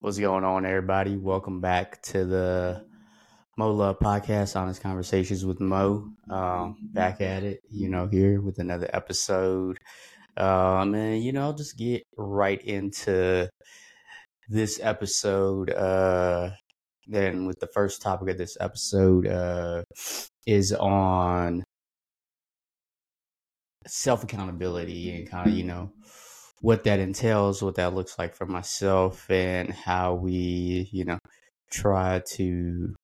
What's going on, everybody? Welcome back to the Mo Love Podcast, Honest Conversations with Mo. Um, back at it, you know, here with another episode. Um, and, you know, I'll just get right into this episode. Uh, then, with the first topic of this episode, uh, is on self accountability and kind of, you know, what that entails, what that looks like for myself, and how we, you know, try to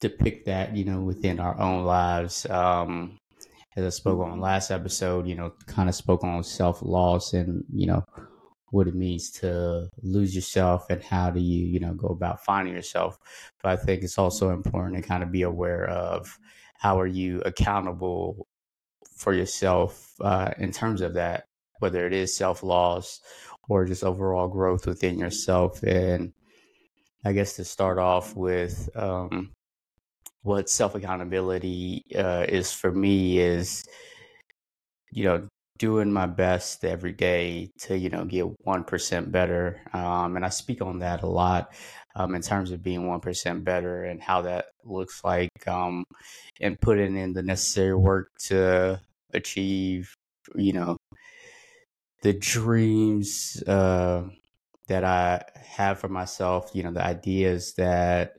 depict that, you know, within our own lives. Um, as I spoke on last episode, you know, kind of spoke on self loss and, you know, what it means to lose yourself and how do you, you know, go about finding yourself. But I think it's also important to kind of be aware of how are you accountable for yourself uh, in terms of that, whether it is self loss or just overall growth within yourself. And I guess to start off with, um, what self accountability uh, is for me is, you know, doing my best every day to, you know, get 1% better. Um, and I speak on that a lot um, in terms of being 1% better and how that looks like um, and putting in the necessary work to achieve, you know, the dreams uh, that I have for myself, you know, the ideas that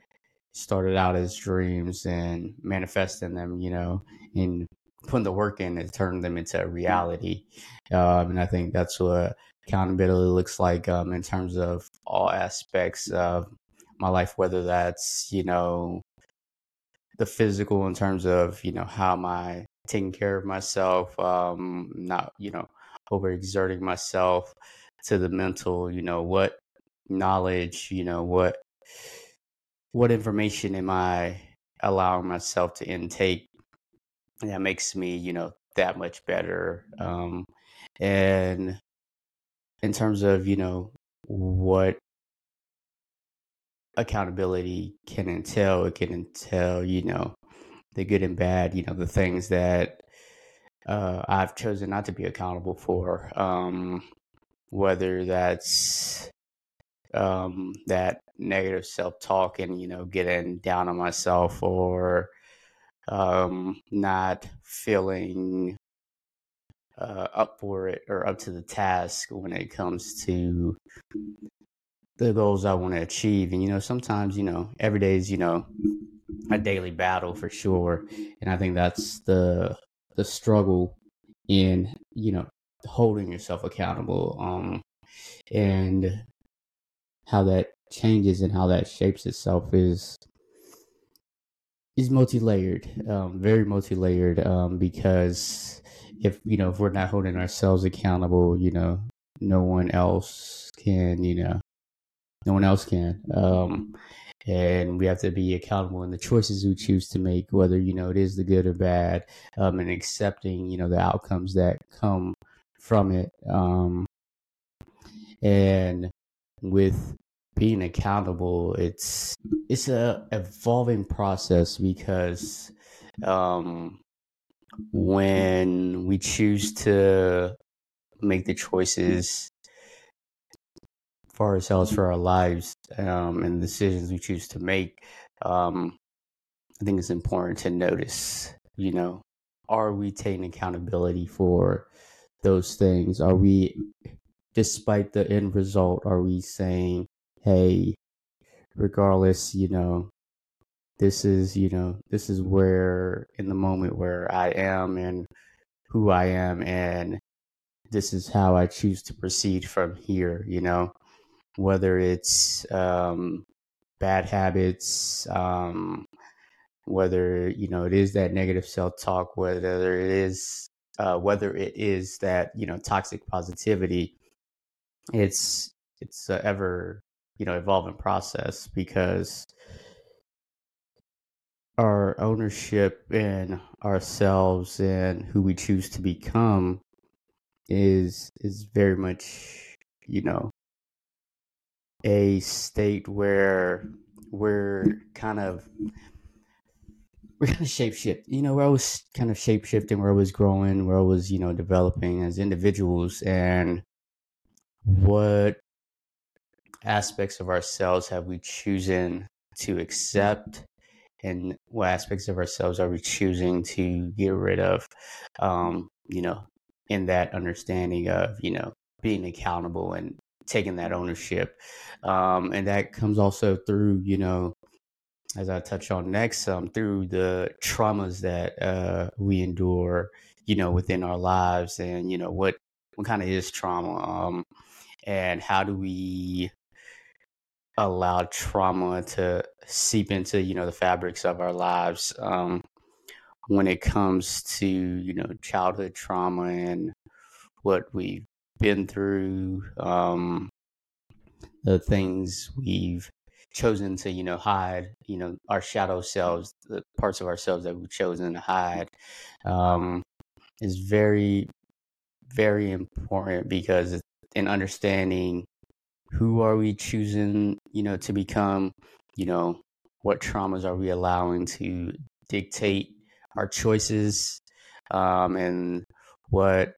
started out as dreams and manifesting them, you know, and putting the work in and turning them into reality. Um, and I think that's what accountability looks like um, in terms of all aspects of my life, whether that's, you know, the physical in terms of, you know, how am I taking care of myself, um, not, you know, overexerting myself to the mental, you know, what knowledge, you know, what what information am I allowing myself to intake that makes me, you know, that much better. Um, and in terms of, you know, what accountability can entail, it can entail, you know, the good and bad, you know, the things that uh, I've chosen not to be accountable for. Um, whether that's um, that negative self talk and you know getting down on myself or um, not feeling uh, up for it or up to the task when it comes to the goals I want to achieve. And you know, sometimes you know every day is you know a daily battle for sure, and I think that's the the struggle in you know holding yourself accountable um and how that changes and how that shapes itself is is multi-layered um, very multi-layered um, because if you know if we're not holding ourselves accountable you know no one else can you know no one else can. Um, and we have to be accountable in the choices we choose to make whether you know it is the good or bad um, and accepting you know the outcomes that come from it. Um, and with being accountable it's it's a evolving process because um when we choose to make the choices for ourselves for our lives um and decisions we choose to make um i think it's important to notice you know are we taking accountability for those things? Are we despite the end result are we saying hey, regardless, you know, this is, you know, this is where in the moment where I am and who I am and this is how I choose to proceed from here, you know, whether it's um, bad habits, um, whether, you know, it is that negative self talk, whether it is, uh, whether it is that, you know, toxic positivity, it's, it's ever you know evolving process because our ownership in ourselves and who we choose to become is is very much you know a state where we're kind of we're kind of shape shift you know we're always kind of shapeshifting. we're always growing we're always you know developing as individuals and what aspects of ourselves have we chosen to accept and what aspects of ourselves are we choosing to get rid of um, you know in that understanding of you know being accountable and taking that ownership um, and that comes also through you know as i touch on next um, through the traumas that uh, we endure you know within our lives and you know what what kind of is trauma um, and how do we allow trauma to seep into you know the fabrics of our lives um, when it comes to you know childhood trauma and what we've been through um, the things we've chosen to you know hide you know our shadow selves the parts of ourselves that we've chosen to hide um, is very very important because in understanding who are we choosing, you know, to become, you know, what traumas are we allowing to dictate our choices, um, and what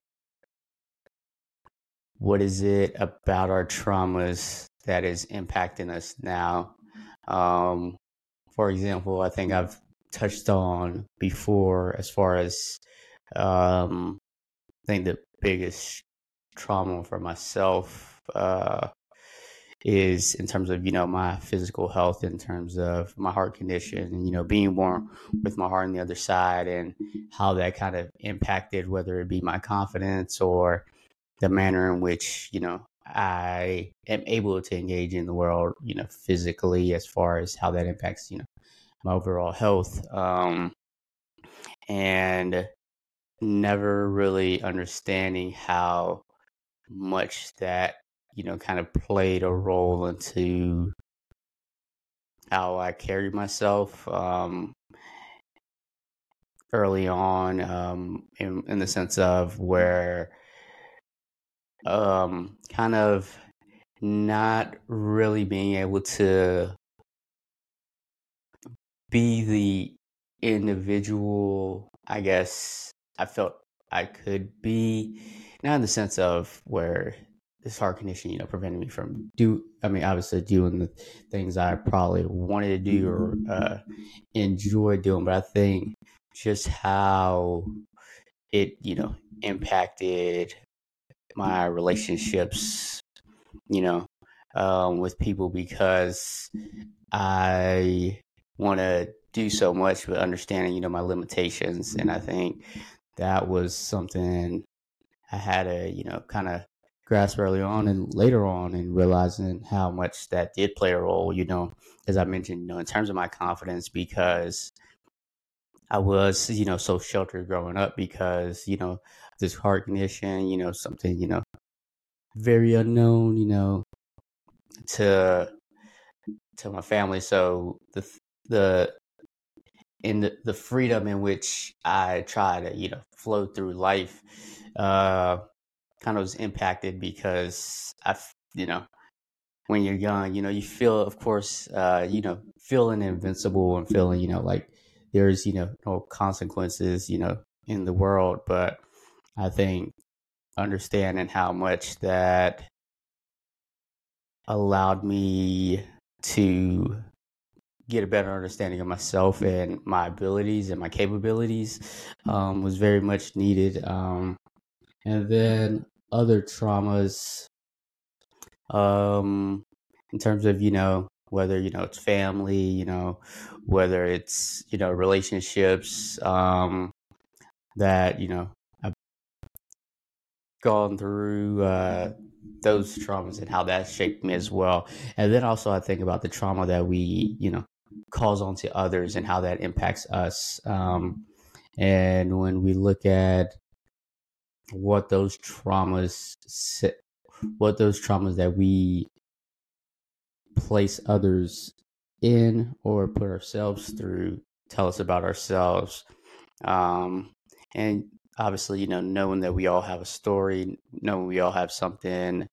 what is it about our traumas that is impacting us now? Um, for example, I think I've touched on before as far as um, I think the biggest trauma for myself uh, is in terms of you know my physical health in terms of my heart condition and you know being born with my heart on the other side and how that kind of impacted whether it be my confidence or the manner in which you know I am able to engage in the world you know physically as far as how that impacts you know my overall health um and never really understanding how much that you know, kind of played a role into how I carried myself um, early on, um, in, in the sense of where um, kind of not really being able to be the individual, I guess I felt I could be, not in the sense of where this heart condition, you know, prevented me from do. I mean, obviously doing the things I probably wanted to do or uh, enjoy doing, but I think just how it, you know, impacted my relationships, you know, um, with people because I want to do so much, but understanding, you know, my limitations, and I think that was something I had to, you know, kind of grasp early on and later on and realizing how much that did play a role, you know, as I mentioned, you know, in terms of my confidence because I was, you know, so sheltered growing up because, you know, this heart condition, you know, something, you know, very unknown, you know, to to my family. So the the in the, the freedom in which I try to, you know, flow through life, uh, kind of was impacted because I, you know, when you're young, you know, you feel, of course, uh, you know, feeling invincible and feeling, you know, like there's, you know, no consequences, you know, in the world. But I think understanding how much that allowed me to get a better understanding of myself and my abilities and my capabilities um, was very much needed. Um, and then other traumas um in terms of you know whether you know it's family you know whether it's you know relationships um that you know gone through uh those traumas and how that shaped me as well. And then also i think about the trauma that we you know cause onto others and how that impacts us. Um and when we look at what those traumas what those traumas that we place others in or put ourselves through tell us about ourselves. Um, and obviously you know knowing that we all have a story knowing we all have something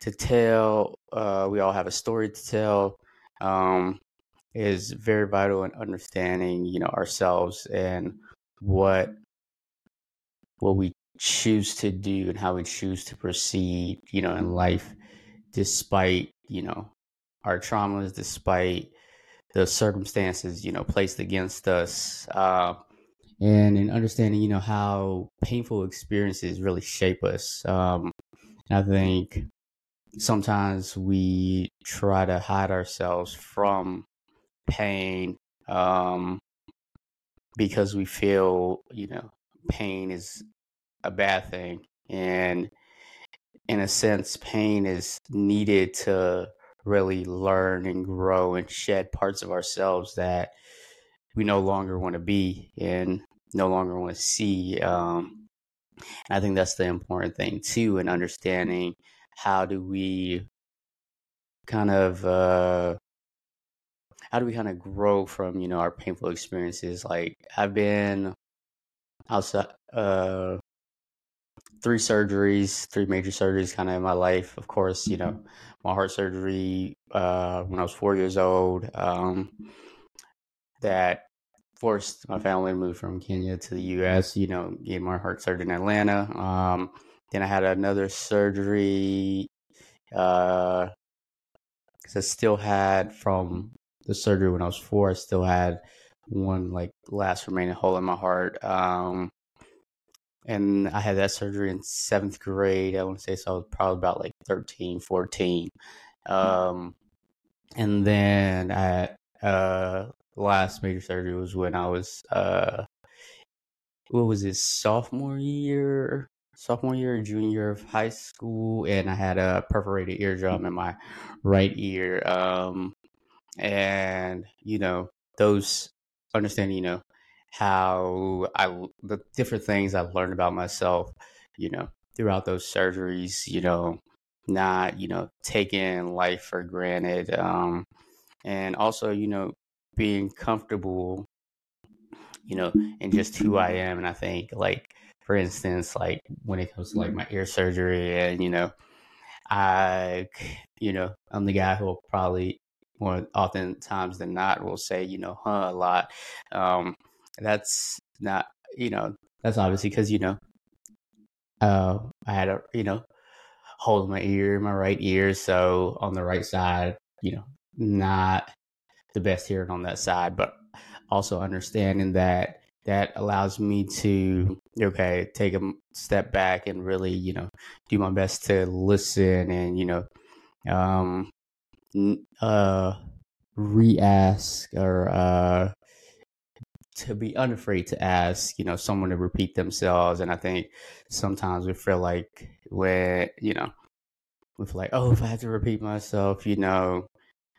to tell uh, we all have a story to tell um, is very vital in understanding you know ourselves and what what we choose to do and how we choose to proceed, you know, in life, despite you know our traumas, despite the circumstances you know placed against us, uh, and in understanding you know how painful experiences really shape us. Um, I think sometimes we try to hide ourselves from pain um, because we feel you know pain is a bad thing and in a sense pain is needed to really learn and grow and shed parts of ourselves that we no longer want to be and no longer want to see um, and i think that's the important thing too in understanding how do we kind of uh, how do we kind of grow from you know our painful experiences? Like i've been outside uh three surgeries three major surgeries kind of in my life. Of course you know my heart surgery uh when i was four years old um that forced my family to move from kenya to the us you know get my heart surgery in atlanta um then i had another surgery uh because i still had from the surgery when I was four, I still had one like last remaining hole in my heart. Um, and I had that surgery in seventh grade. I want to say so I was probably about like 13, 14. Um, and then I, uh, last major surgery was when I was, uh, what was it, sophomore year? Sophomore year, junior year of high school, and I had a perforated eardrum in my right ear. Um, and you know those understanding you know how i the different things i've learned about myself you know throughout those surgeries you know not you know taking life for granted um and also you know being comfortable you know in just who i am and i think like for instance like when it comes to like my ear surgery and you know i you know i'm the guy who will probably more often times than not will say, you know, huh, a lot. Um, that's not, you know, that's obviously because, you know, uh, I had a, you know, hole in my ear, my right ear. So on the right side, you know, not the best hearing on that side, but also understanding that that allows me to okay take a step back and really you know do my best to listen and you know um uh, re-ask or uh, to be unafraid to ask, you know, someone to repeat themselves. And I think sometimes we feel like when, you know, we feel like, oh, if I have to repeat myself, you know,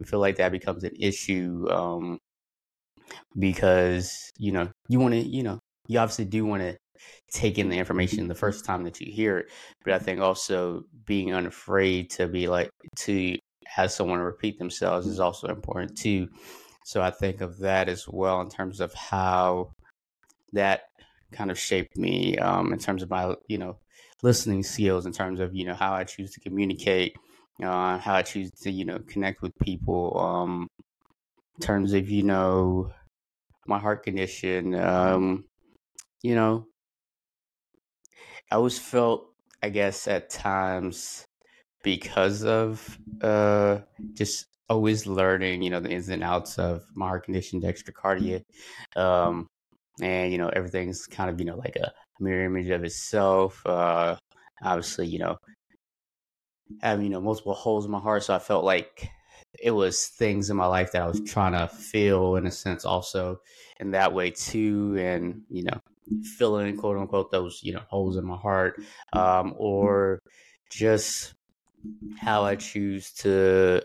we feel like that becomes an issue um, because, you know, you want to, you know, you obviously do want to take in the information the first time that you hear it. But I think also being unafraid to be like, to has someone repeat themselves is also important too. So I think of that as well in terms of how that kind of shaped me um, in terms of my, you know, listening skills, in terms of, you know, how I choose to communicate, uh, how I choose to, you know, connect with people, um, in terms of, you know, my heart condition, um, you know, I always felt, I guess, at times because of uh, just always learning, you know, the ins and outs of my heart condition, dextrocardia. Um, and, you know, everything's kind of, you know, like a mirror image of itself. Uh, obviously, you know, having, you know, multiple holes in my heart. So I felt like it was things in my life that I was trying to feel in a sense also in that way too. And, you know, filling quote unquote those, you know, holes in my heart. Um, or just how I choose to,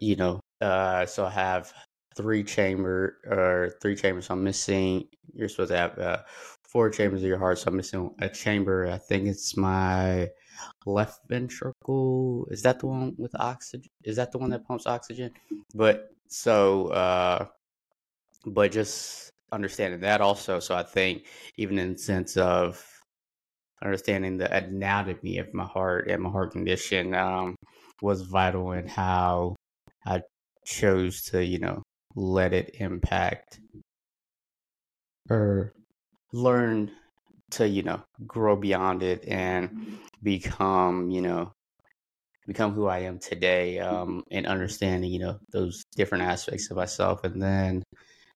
you know, uh, so I have three chamber or three chambers. So I'm missing. You're supposed to have uh, four chambers of your heart. So I'm missing a chamber. I think it's my left ventricle. Is that the one with oxygen? Is that the one that pumps oxygen? But so, uh, but just understanding that also. So I think even in the sense of understanding the anatomy of my heart and my heart condition um, was vital in how I chose to, you know, let it impact or learn to, you know, grow beyond it and become, you know, become who I am today, um, and understanding, you know, those different aspects of myself. And then,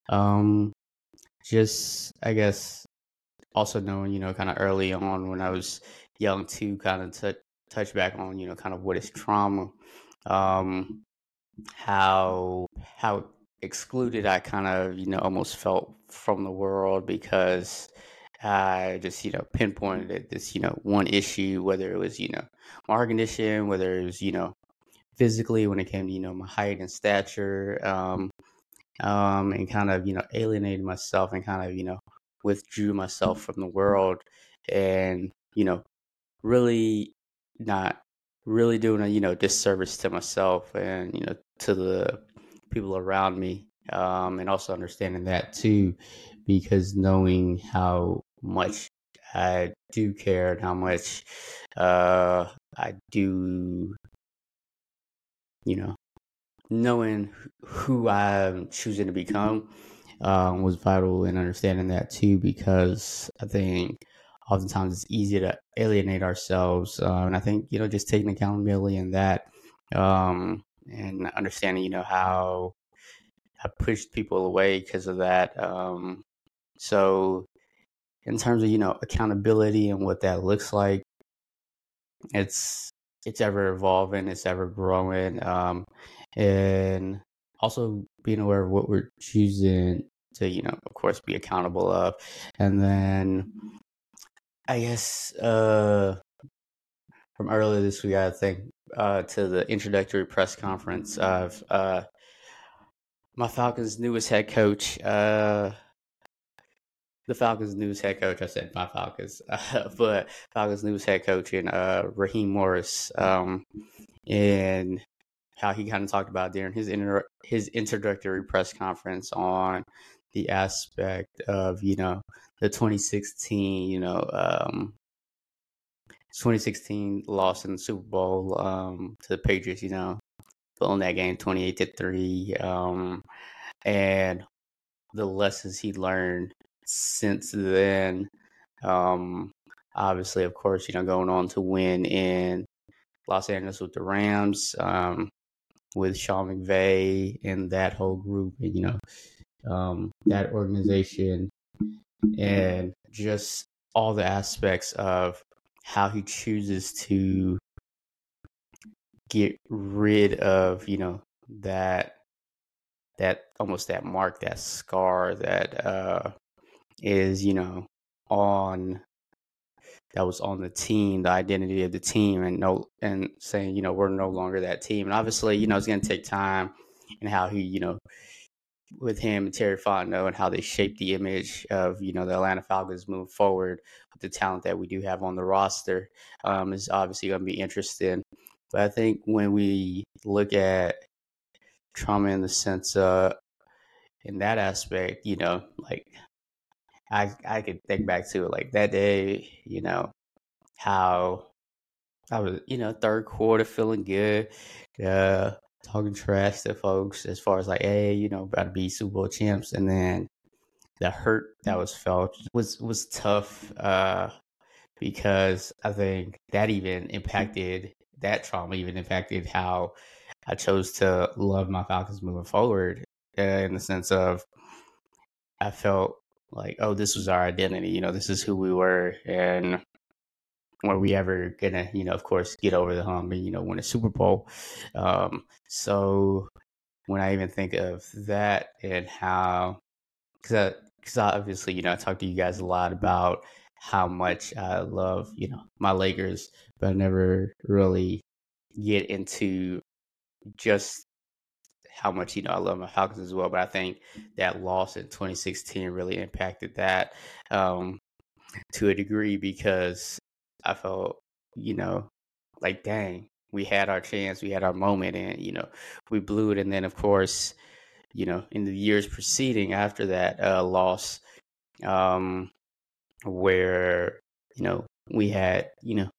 um, just, I guess, also knowing, you know, kind of early on when I was young to kind of t- touch back on, you know, kind of what is trauma, um, how, how excluded I kind of, you know, almost felt from the world because I just, you know, pinpointed this, you know, one issue, whether it was, you know, my condition, whether it was, you know, physically when it came to, you know, my height and stature, um, um, and kind of, you know, alienated myself and kind of, you know, withdrew myself from the world and, you know, really not really doing a, you know, disservice to myself and, you know, to the people around me. Um, and also understanding that too, because knowing how much I do care and how much uh, I do, you know, knowing who I'm choosing to become um, was vital in understanding that too, because I think oftentimes it's easy to alienate ourselves. Uh, and I think, you know, just taking accountability in that um, and understanding, you know, how I pushed people away because of that. Um, so in terms of you know accountability and what that looks like it's it's ever evolving it's ever growing um and also being aware of what we're choosing to you know of course be accountable of and then i guess uh from earlier this week i think uh to the introductory press conference of uh my falcons newest head coach uh the Falcons' news head coach. I said my Falcons, uh, but Falcons' news head coach and uh, Raheem Morris, um, and how he kind of talked about during his inter- his introductory press conference on the aspect of you know the 2016 you know um, 2016 loss in the Super Bowl um, to the Patriots. You know, blowing that game 28 to three, um, and the lessons he learned since then. Um, obviously, of course, you know, going on to win in Los Angeles with the Rams, um, with Sean McVay and that whole group, and, you know, um, that organization, and just all the aspects of how he chooses to get rid of, you know, that that almost that mark, that scar, that uh, is, you know, on that was on the team, the identity of the team, and no, and saying, you know, we're no longer that team. And obviously, you know, it's going to take time, and how he, you know, with him and Terry Fontenot and how they shape the image of, you know, the Atlanta Falcons moving forward with the talent that we do have on the roster um, is obviously going to be interesting. But I think when we look at trauma in the sense of, in that aspect, you know, like I I could think back to like that day, you know, how I was, you know, third quarter feeling good, uh, talking trash to folks as far as like, hey, you know, about to be Super Bowl champs, and then the hurt that was felt was was tough, uh, because I think that even impacted that trauma even impacted how I chose to love my Falcons moving forward, uh, in the sense of I felt like, oh, this was our identity. You know, this is who we were, and were we ever gonna, you know, of course, get over the hump and you know win a Super Bowl? Um, so when I even think of that and how, because because obviously, you know, I talk to you guys a lot about how much I love, you know, my Lakers, but I never really get into just how much you know I love my Falcons as well. But I think that loss in 2016 really impacted that um, to a degree because I felt you know like dang we had our chance, we had our moment, and you know we blew it. And then of course you know in the years preceding after that uh, loss, um, where you know we had you know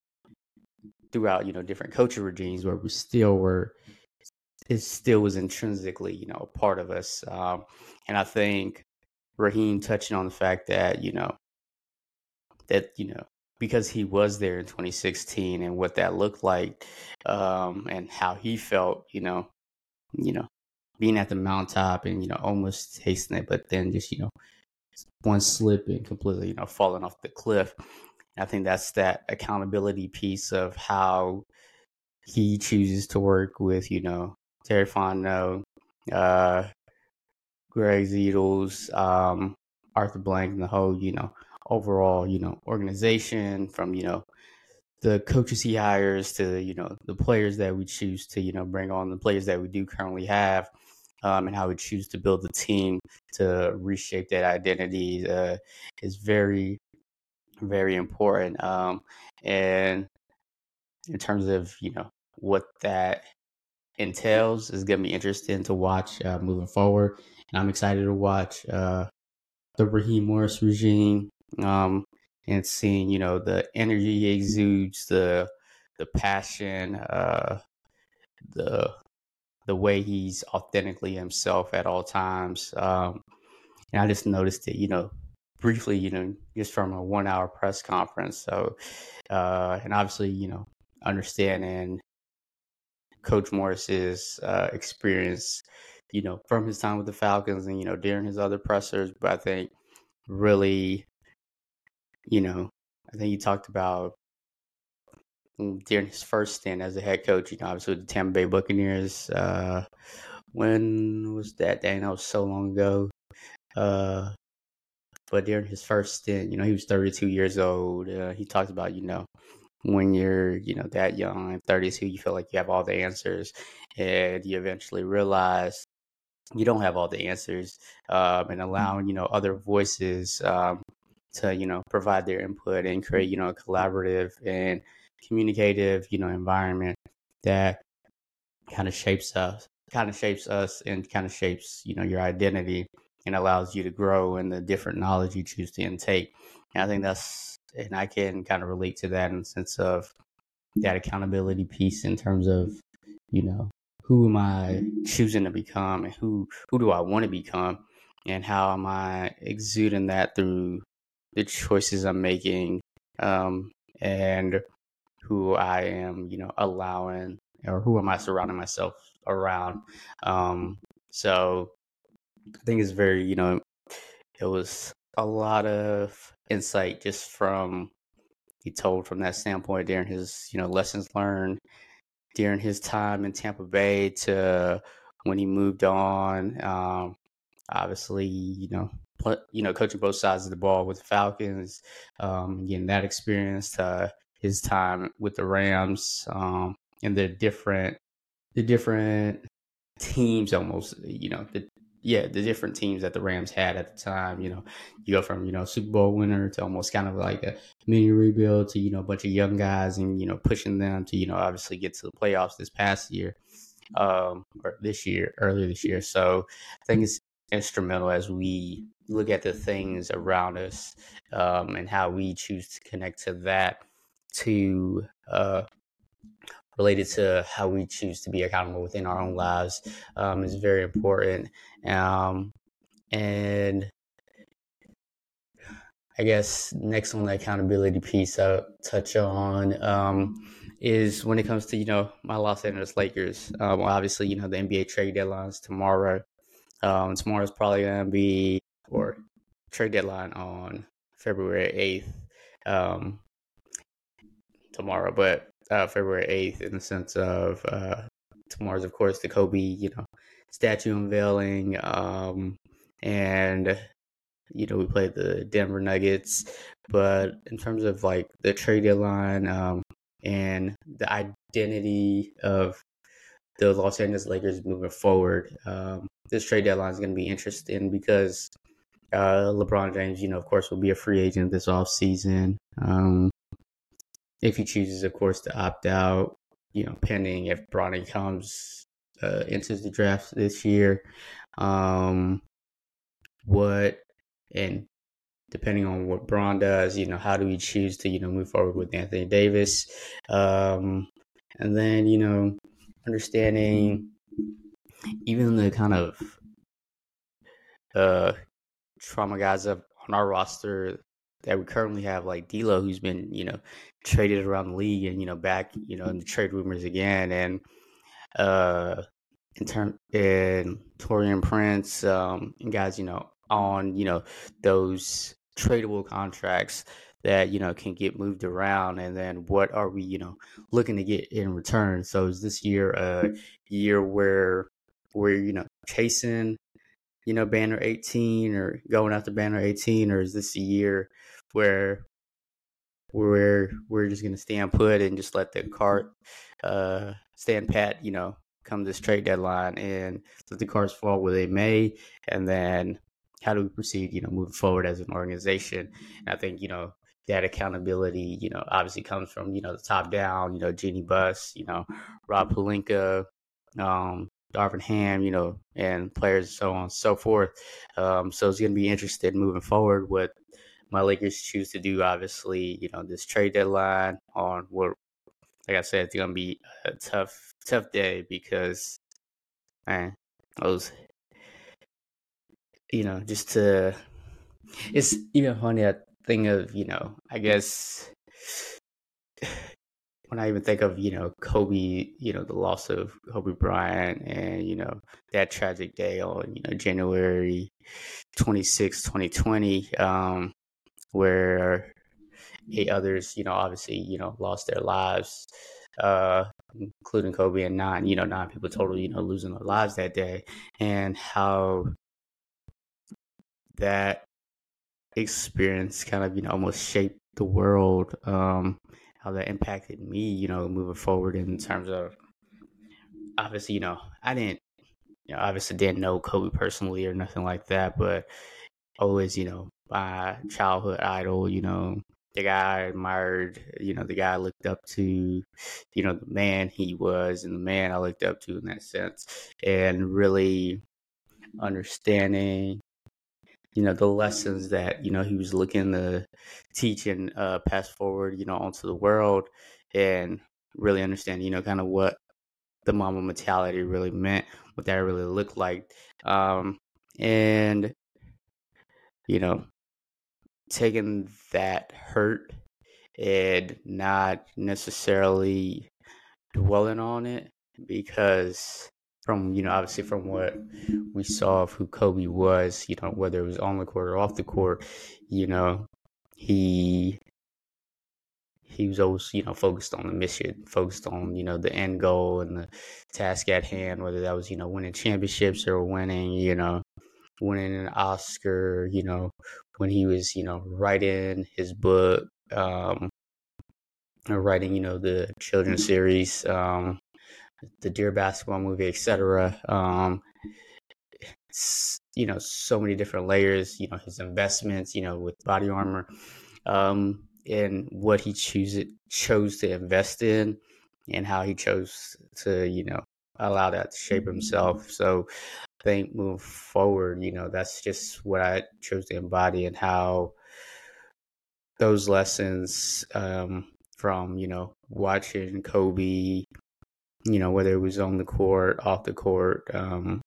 throughout you know different coaching regimes where we still were it still was intrinsically, you know, a part of us. Um, and I think Raheem touching on the fact that, you know, that, you know, because he was there in 2016 and what that looked like um, and how he felt, you know, you know, being at the mountaintop and you know almost tasting it, but then just you know one slip and completely you know falling off the cliff. I think that's that accountability piece of how he chooses to work with you know Terry Fontenot, uh, Greg Ziegler, um, Arthur Blank, and the whole you know overall you know organization from you know the coaches he hires to you know the players that we choose to you know bring on the players that we do currently have um, and how we choose to build the team to reshape that identity uh, is very very important. Um, and in terms of you know what that entails is going to be interesting to watch uh, moving forward and i'm excited to watch uh, the raheem morris regime um, and seeing you know the energy he exudes, the the passion, uh, the the way he's authentically himself at all times. Um, and I just noticed it, you know, briefly, you know, just from a one hour press conference. So, uh, and obviously, you know, understanding Coach Morris's uh, experience, you know, from his time with the Falcons and, you know, during his other pressers, but I think really you know, I think he talked about during his first stint as a head coach, you know, obviously with the Tampa Bay Buccaneers. Uh, when was that? Dang, that was so long ago. Uh, but during his first stint, you know, he was 32 years old. Uh, he talked about, you know, when you're, you know, that young, 32, you feel like you have all the answers, and you eventually realize you don't have all the answers, um, and allowing, you know, other voices um, to you know provide their input and create you know a collaborative and communicative you know environment that kind of shapes us kind of shapes us and kind of shapes you know your identity and allows you to grow in the different knowledge you choose to intake. And i think that's and i can kind of relate to that in the sense of that accountability piece in terms of you know who am i choosing to become and who who do i want to become and how am i exuding that through the choices I'm making, um, and who I am, you know, allowing or who am I surrounding myself around. Um, so I think it's very, you know, it was a lot of insight just from he told from that standpoint during his, you know, lessons learned during his time in Tampa Bay to when he moved on. Um, obviously, you know, you know, coaching both sides of the ball with the Falcons, um, getting that experience to his time with the Rams, um, and the different, the different teams almost, you know, the, yeah, the different teams that the Rams had at the time, you know, you go from, you know, Super Bowl winner to almost kind of like a mini rebuild to, you know, a bunch of young guys and, you know, pushing them to, you know, obviously get to the playoffs this past year um, or this year, earlier this year. So I think it's instrumental as we look at the things around us um, and how we choose to connect to that to uh, related to how we choose to be accountable within our own lives um, is very important. Um, and i guess next on the accountability piece i'll touch on um, is when it comes to you know my los angeles lakers. Um, obviously you know the nba trade deadlines tomorrow. Um, tomorrow's probably gonna be or trade deadline on February 8th um, tomorrow, but uh, February 8th in the sense of uh, tomorrow's, of course, the Kobe, you know, statue unveiling. Um, and, you know, we played the Denver Nuggets. But in terms of like the trade deadline um, and the identity of the Los Angeles Lakers moving forward, um, this trade deadline is going to be interesting because uh, LeBron James, you know, of course, will be a free agent this off season. Um, if he chooses, of course, to opt out, you know, pending if Bronny comes uh, enters the draft this year. Um, what and depending on what Bron does, you know, how do we choose to, you know, move forward with Anthony Davis? Um, and then, you know, understanding even the kind of uh trauma guys on our roster that we currently have, like D'Lo, who's been you know traded around the league and you know back you know in the trade rumors again, and uh, in term in Taurean Prince, um, and guys, you know, on you know those tradable contracts that you know can get moved around and then what are we you know looking to get in return? So is this year a year where we're you know chasing you know banner 18 or going after banner 18 or is this a year where we're we're just gonna stand put and just let the cart uh stand pat you know come this trade deadline and let the cards fall where they may? And then how do we proceed you know moving forward as an organization? And i think you know that accountability, you know, obviously comes from, you know, the top down, you know, Jeanie Buss, you know, Rob Pelinka, um, Darvin Ham, you know, and players so on and so forth. Um, so it's going to be interested moving forward what my Lakers choose to do, obviously, you know, this trade deadline on what, like I said, it's going to be a tough, tough day because, man, those, you know, just to, it's even funny that thing of you know i guess when i even think of you know kobe you know the loss of kobe bryant and you know that tragic day on you know january 26 2020 um where eight others you know obviously you know lost their lives uh including kobe and nine you know nine people total you know losing their lives that day and how that experience kind of you know almost shaped the world um how that impacted me you know moving forward in terms of obviously you know i didn't you know obviously didn't know kobe personally or nothing like that but always you know my childhood idol you know the guy I admired, you know, the guy I looked up to, you know, the man he was and the man I looked up to in that sense. And really understanding you know the lessons that you know he was looking to teach and uh, pass forward you know onto the world and really understand you know kind of what the Mamba mentality really meant what that really looked like um, and you know taking that hurt and not necessarily dwelling on it because from you know obviously from what we saw of who Kobe was, you know whether it was on the court or off the court, you know he he was always you know focused on the mission, focused on you know the end goal and the task at hand, whether that was you know winning championships or winning you know winning an Oscar, you know when he was you know writing his book, um, or writing you know the children's series. Um, the Dear Basketball movie, etc. Um, you know, so many different layers. You know, his investments. You know, with BodyArmor, um, and what he choose chose to invest in, and how he chose to you know allow that to shape himself. So, I think move forward, you know, that's just what I chose to embody, and how those lessons um, from you know watching Kobe you know, whether it was on the court, off the court, um,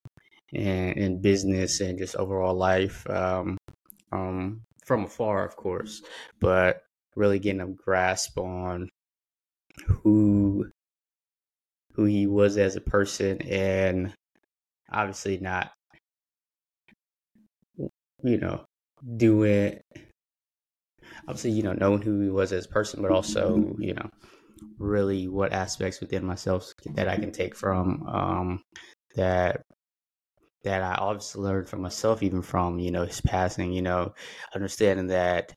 and in business and just overall life, um, um, from afar, of course, but really getting a grasp on who who he was as a person and obviously not you know doing obviously you know knowing who he was as a person but also you know really what aspects within myself that I can take from um, that that I obviously learned from myself, even from you know his passing. You know, understanding that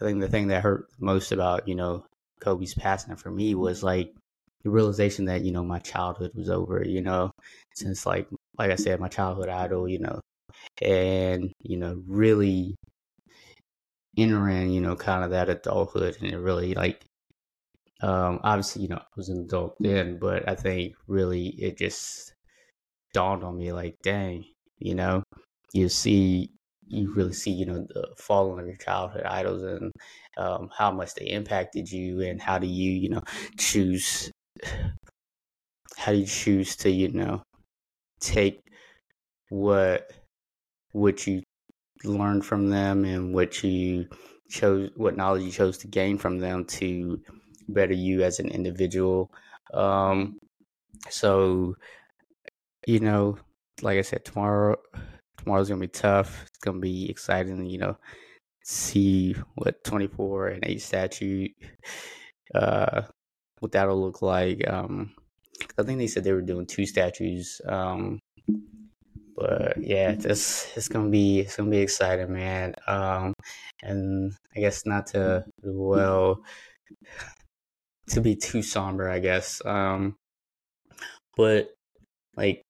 I think the thing that hurt most about you know Kobe's passing for me was like the realization that you know my childhood was over. You know, since like like I said, my childhood idol. You know, and you know really entering you know kind of that adulthood and it really like um, obviously, you know, I was an adult then, but I think really it just dawned on me like, dang, you know, you see, you really see, you know, the falling of your childhood idols and um, how much they impacted you, and how do you, you know, choose, how do you choose to, you know, take what what you learned from them and what you chose what knowledge you chose to gain from them to better you as an individual. Um, so, you know, like I said, tomorrow tomorrow's gonna be tough. It's gonna be exciting, you know, see what 24 and 8 statute uh what that'll look like. Um I think they said they were doing two statues. Um but yeah, this it's gonna be it's gonna be exciting, man. Um and I guess not to well to be too somber, I guess. Um but like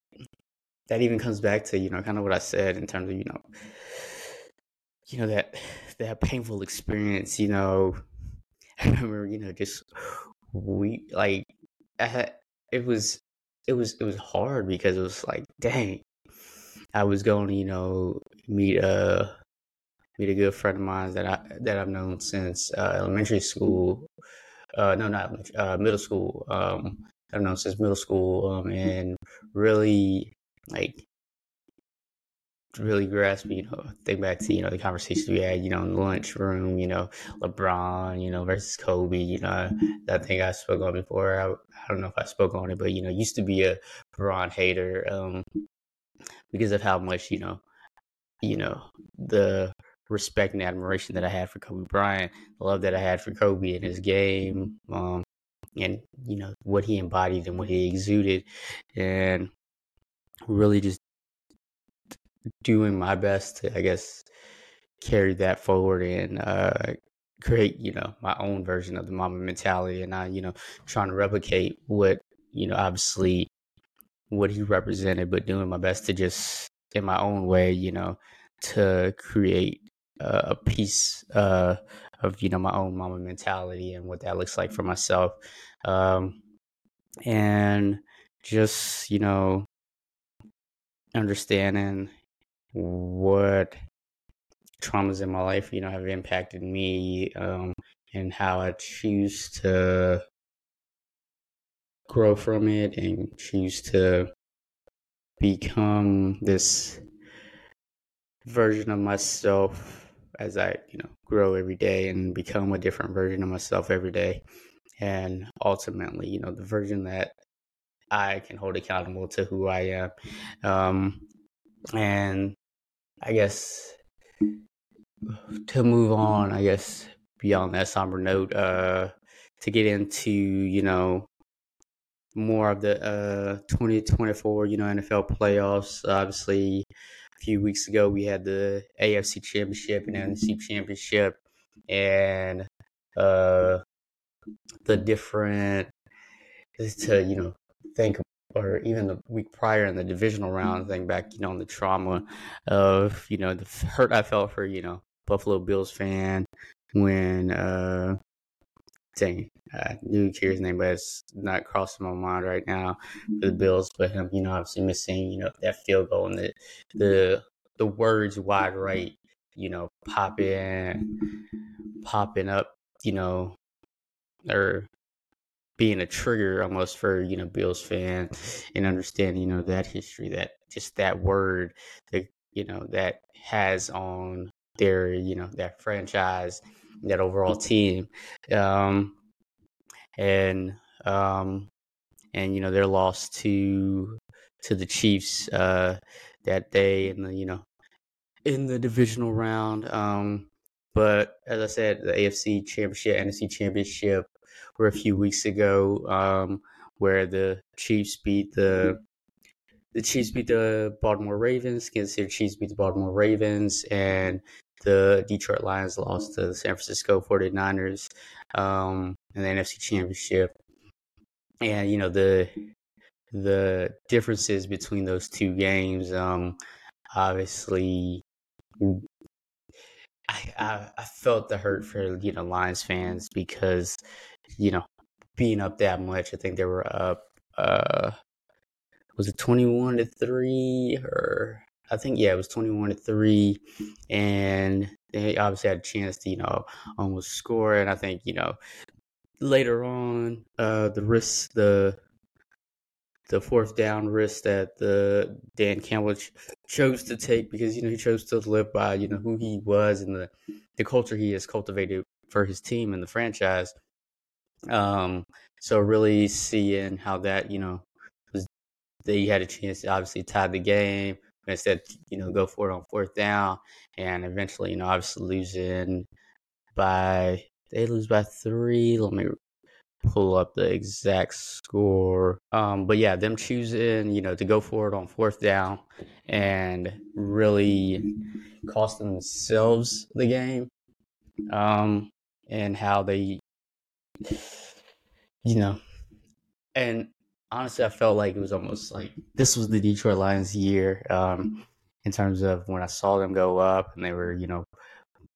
that even comes back to you know kind of what I said in terms of you know you know that that painful experience. You know, I remember you know just we like had, it was it was it was hard because it was like dang I was going to you know meet a meet a good friend of mine that I that I've known since uh, elementary school. Uh, no, not uh, middle school. Um, I don't know, since middle school, um, and really like really grasp, you know, think back to, you know, the conversations we had, you know, in the lunchroom, you know, LeBron, you know, versus Kobe, you know, that thing I spoke on before. I, I don't know if I spoke on it, but, you know, used to be a LeBron hater um, because of how much, you know, you know, the respect and admiration that I had for Kobe Bryant, the love that I had for Kobe and his game, um, and, you know, what he embodied and what he exuded. And really just doing my best to, I guess, carry that forward and uh, create, you know, my own version of the Mamba mentality. And I, you know, trying to replicate what, you know, obviously what he represented, but doing my best to just, in my own way, you know, to create a piece uh, of, you know, my own Mamba mentality and what that looks like for myself. Um, and just, you know, understanding what traumas in my life, you know, have impacted me um, and how I choose to grow from it and choose to become this version of myself as I, you know, grow every day and become a different version of myself every day. And ultimately, you know, the version that I can hold accountable to who I am. Um, and I guess to move on, I guess beyond that somber note, uh, to get into you know more of the uh 2024 you know NFL playoffs. Obviously, a few weeks ago we had the AFC Championship and NFC Championship, and uh the different to you know think or even the week prior in the divisional round, think back, you know, on the trauma of, you know, the hurt I felt for, you know, Buffalo Bills fan when, uh, dang, I knew his name, but it's not crossing my mind right now for the mm-hmm. Bills. But him, you know, obviously missing, you know, that field goal and the the the words wide right, you know, popping popping up, you know, or being a trigger almost for you know Bills fan and understanding you know that history that just that word that you know that has on their you know that franchise that overall team um and um and you know their loss to to the Chiefs uh that day in the you know in the divisional round um but as I said the AFC championship NFC championship were a few weeks ago, um, where the Chiefs beat the the Chiefs beat the Baltimore Ravens. Kansas City Chiefs beat the Baltimore Ravens, and the Detroit Lions lost to the San Francisco 49ers um, in the NFC Championship. And you know the the differences between those two games, um, obviously, I, I, I felt the hurt for you know Lions fans because you know, being up that much. I think they were up. Uh, was it twenty one to three or I think yeah, it was twenty one to three, and they obviously had a chance to you know almost score. And I think you know later on, uh, the risk the the fourth down risk that the Dan Campbell ch- chose to take because you know he chose to live by you know who he was and the the culture he has cultivated for his team and the franchise. Um, so really seeing how that you know was they had a chance to obviously tie the game, instead you know go for it on fourth down, and eventually you know obviously losing by they lose by three. Let me pull up the exact score. Um, but yeah, them choosing, you know, to go for it on fourth down and really cost themselves the game. Um, and how they, you know, and honestly, I felt like it was almost like this was the Detroit Lions year. Um, in terms of when I saw them go up and they were, you know,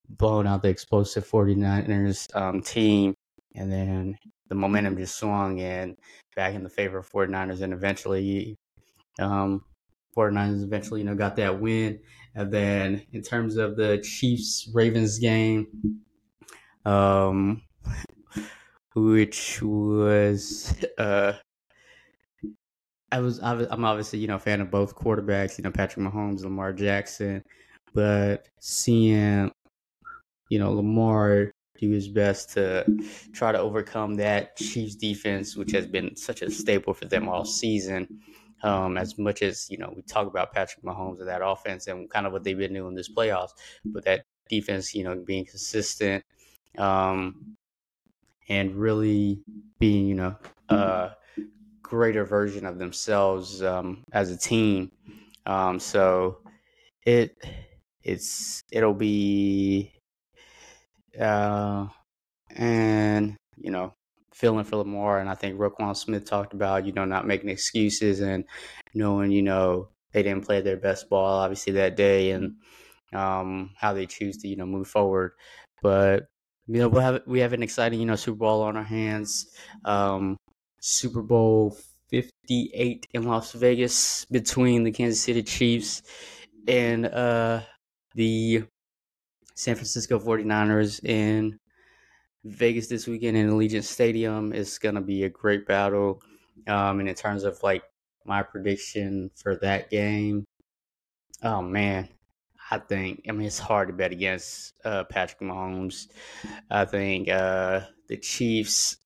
blowing out the explosive 49ers um, team. And then the momentum just swung and back in the favor of 49ers. And eventually, um, 49ers eventually, you know, got that win. And then in terms of the Chiefs Ravens game, um, which was, uh, I was, I'm obviously, you know, a fan of both quarterbacks, you know, Patrick Mahomes, Lamar Jackson, but seeing, you know, Lamar do his best to try to overcome that Chiefs defense, which has been such a staple for them all season. Um, as much as you know, we talk about Patrick Mahomes and that offense and kind of what they've been doing this playoffs, but that defense, you know, being consistent um, and really being, you know, a greater version of themselves um, as a team. Um, so it it's it'll be uh, and you know, feeling for Lamar. And I think Roquan Smith talked about you know not making excuses and knowing you know they didn't play their best ball obviously that day and um, how they choose to you know move forward. But you know we have we have an exciting you know Super Bowl on our hands. Um, Super Bowl 58 in Las Vegas between the Kansas City Chiefs and uh, the San Francisco 49ers in Vegas this weekend in Allegiant Stadium It's going to be a great battle. Um, and in terms of like my prediction for that game, oh man, I think, I mean, it's hard to bet against uh, Patrick Mahomes. I think uh, the Chiefs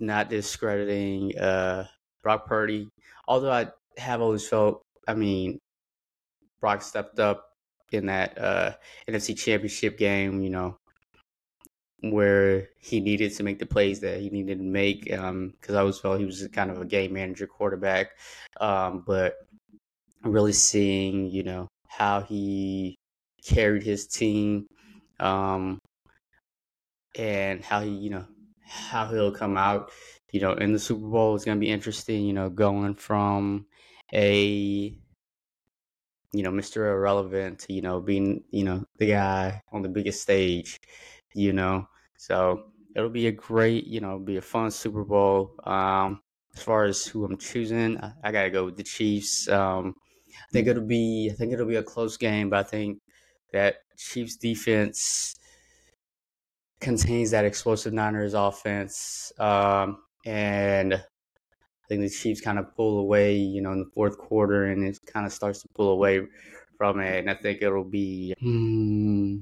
not discrediting uh, Brock Purdy, although I have always felt, I mean, Brock stepped up in that uh, NFC Championship game, you know, where he needed to make the plays that he needed to make. Um, because I always felt he was kind of a game manager quarterback, um, but really seeing, you know, how he carried his team, um, and how he, you know, how he'll come out, you know, in the Super Bowl is going to be interesting. You know, going from a you know, Mr. Irrelevant, to you know, being, you know, the guy on the biggest stage, you know. So it'll be a great, you know, be a fun Super Bowl. Um, as far as who I'm choosing, I, I gotta go with the Chiefs. Um, I think it'll be, I think it'll be a close game, but I think that Chiefs defense contains that explosive Niners offense. Um, and I think the Chiefs kind of pull away, you know, in the fourth quarter, and it kind of starts to pull away from it. And I think it'll be hmm,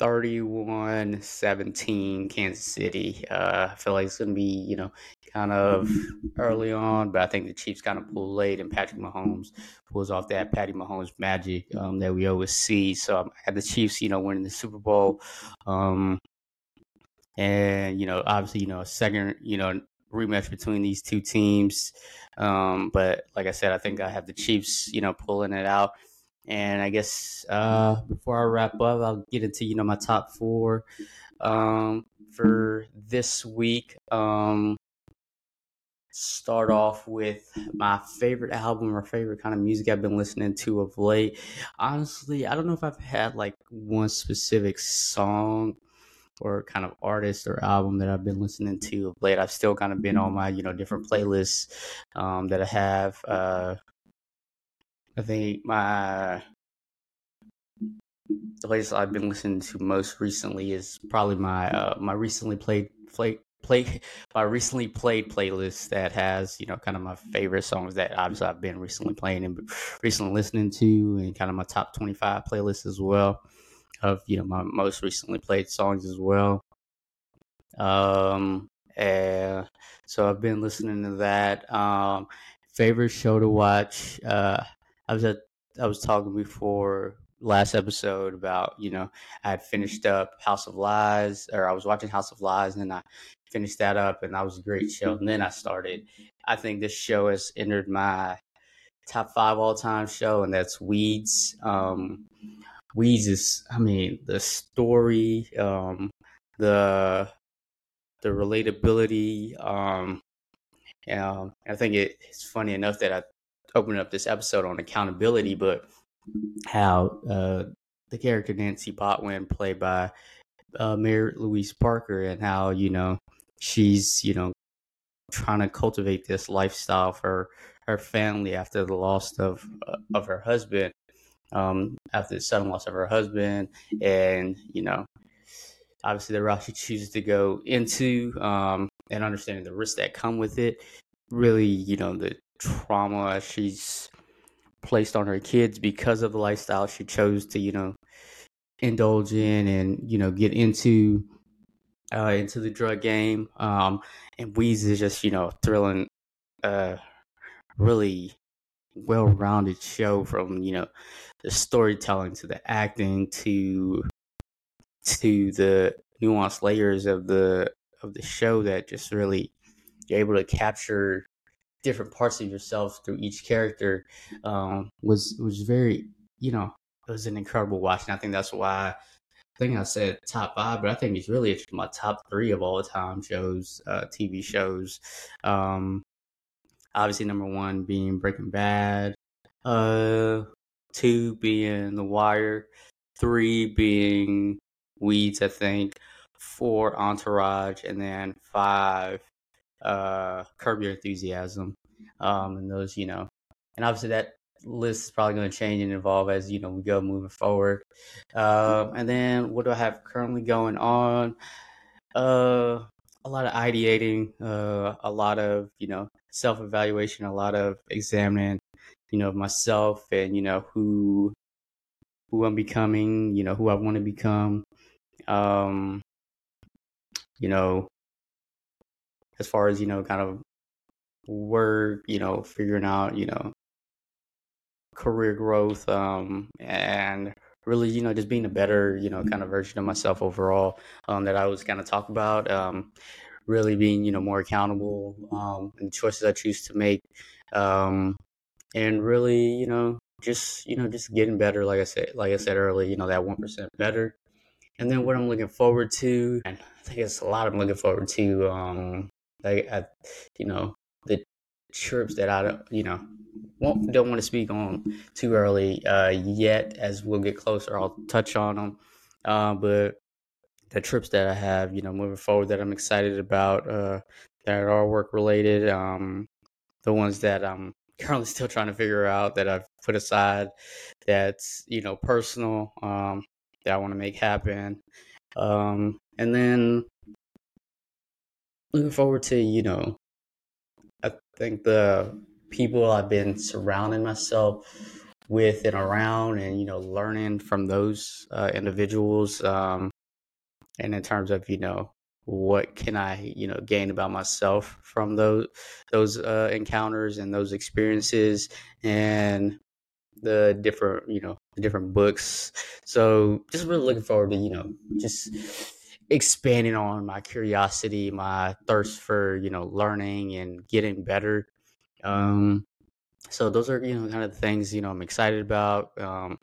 31 17 Kansas City. Uh, I feel like it's going to be, you know, kind of early on, but I think the Chiefs kind of pull late, and Patrick Mahomes pulls off that Patty Mahomes magic um, that we always see. So I had the Chiefs, you know, winning the Super Bowl. Um, and, you know, obviously, you know, a second, you know, rematch between these two teams. Um, but like I said, I think I have the Chiefs, you know, pulling it out. And I guess uh, before I wrap up, I'll get into you know my top four um, for this week. Um, start off with my favorite album or favorite kind of music I've been listening to of late. Honestly, I don't know if I've had like one specific song or kind of artist or album that I've been listening to of late. I've still kind of been on my, you know, different playlists um, that I have. Uh, I think my the latest I've been listening to most recently is probably my uh, my recently played play play my recently played playlist that has you know kind of my favorite songs that obviously I've been recently playing and recently listening to and kind of my top 25 playlist as well of you know my most recently played songs as well. Um, and so I've been listening to that. Um, favorite show to watch. Uh, I was at I was talking before last episode about you know I had finished up House of Lies or I was watching House of Lies and then I finished that up and that was a great show and then I started I think this show has entered my top five all time show and that's Weeds. Um Weeds is I mean the story um the the relatability um um I think it, it's funny enough that I opened up this episode on accountability but how uh, the character Nancy Botwin, played by uh, Mary Louise Parker, and how you know she's you know trying to cultivate this lifestyle for her family after the loss of uh, of her husband, um, after the sudden loss of her husband, and you know obviously the route she chooses to go into, um, and understanding the risks that come with it. Really, you know the trauma she's placed on her kids because of the lifestyle she chose to, you know, indulge in and, you know, get into uh, into the drug game. Um, and Weeds is just, you know, thrilling, uh, really well rounded show from, you know, the storytelling to the acting to to the nuanced layers of the of the show that just really you're able to capture different parts of yourself through each character um, was was very you know it was an incredible watch and I think that's why I think I said top five but I think it's really my top three of all time shows uh, TV shows. Um, obviously number one being Breaking Bad uh, two being The Wire three being Weeds I think four Entourage and then five uh, Curb Your Enthusiasm, um, and those, you know, and obviously that list is probably going to change and evolve as you know we go moving forward. Um, and then what do I have currently going on? Uh, a lot of ideating, uh, a lot of you know self evaluation, a lot of examining, you know, myself and you know who who I'm becoming, you know, who I want to become. Um, you know, as far as you know kind of work you know figuring out you know career growth um and really you know just being a better you know kind of version of myself overall um that i was kind of talk about um really being you know more accountable um and choices i choose to make um and really you know just you know just getting better like i said like i said earlier you know that 1% better. And then what i'm looking forward to and i think it's a lot i'm looking forward to um like, I, you know, the trips that I don't, you know, won't, don't want to speak on too early uh, yet. As we'll get closer, I'll touch on them. Uh, but the trips that I have, you know, moving forward that I'm excited about, uh, that are work related. Um, the ones that I'm currently still trying to figure out that I've put aside, that's you know personal, um, that I want to make happen. Um, and then looking forward to you know i think the people i've been surrounding myself with and around and you know learning from those uh, individuals um, and in terms of you know what can i you know gain about myself from those those uh, encounters and those experiences and the different you know the different books. So just really looking forward to you know just expanding on my curiosity, my thirst for you know learning and getting better. Um, so those are you know kind of the things you know I'm excited about um,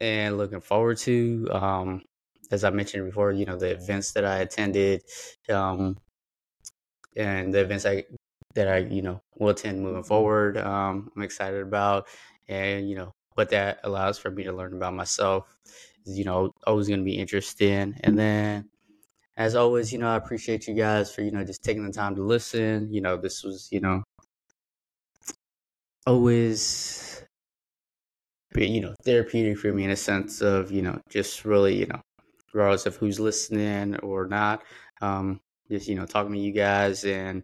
and looking forward to. Um, as I mentioned before, you know the events that I attended, um, and the events I that I you know will attend moving forward. Um, I'm excited about, and you know what that allows for me to learn about myself you know always going to be interesting and then as always you know i appreciate you guys for you know just taking the time to listen. You know this was you know always you know therapeutic for me in a sense of you know just really you know regardless of who's listening or not um just you know talking to you guys and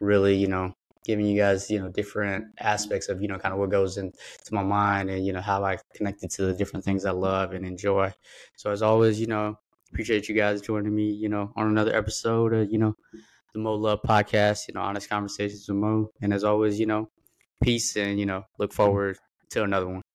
really you know giving you guys, you know, different aspects of, you know, kind of what goes into my mind and, you know, how I connected to the different things I love and enjoy. So as always, you know, appreciate you guys joining me, you know, on another episode of, you know, the Mo Love podcast, you know, honest conversations with Mo. And as always, you know, peace and, you know, look forward to another one.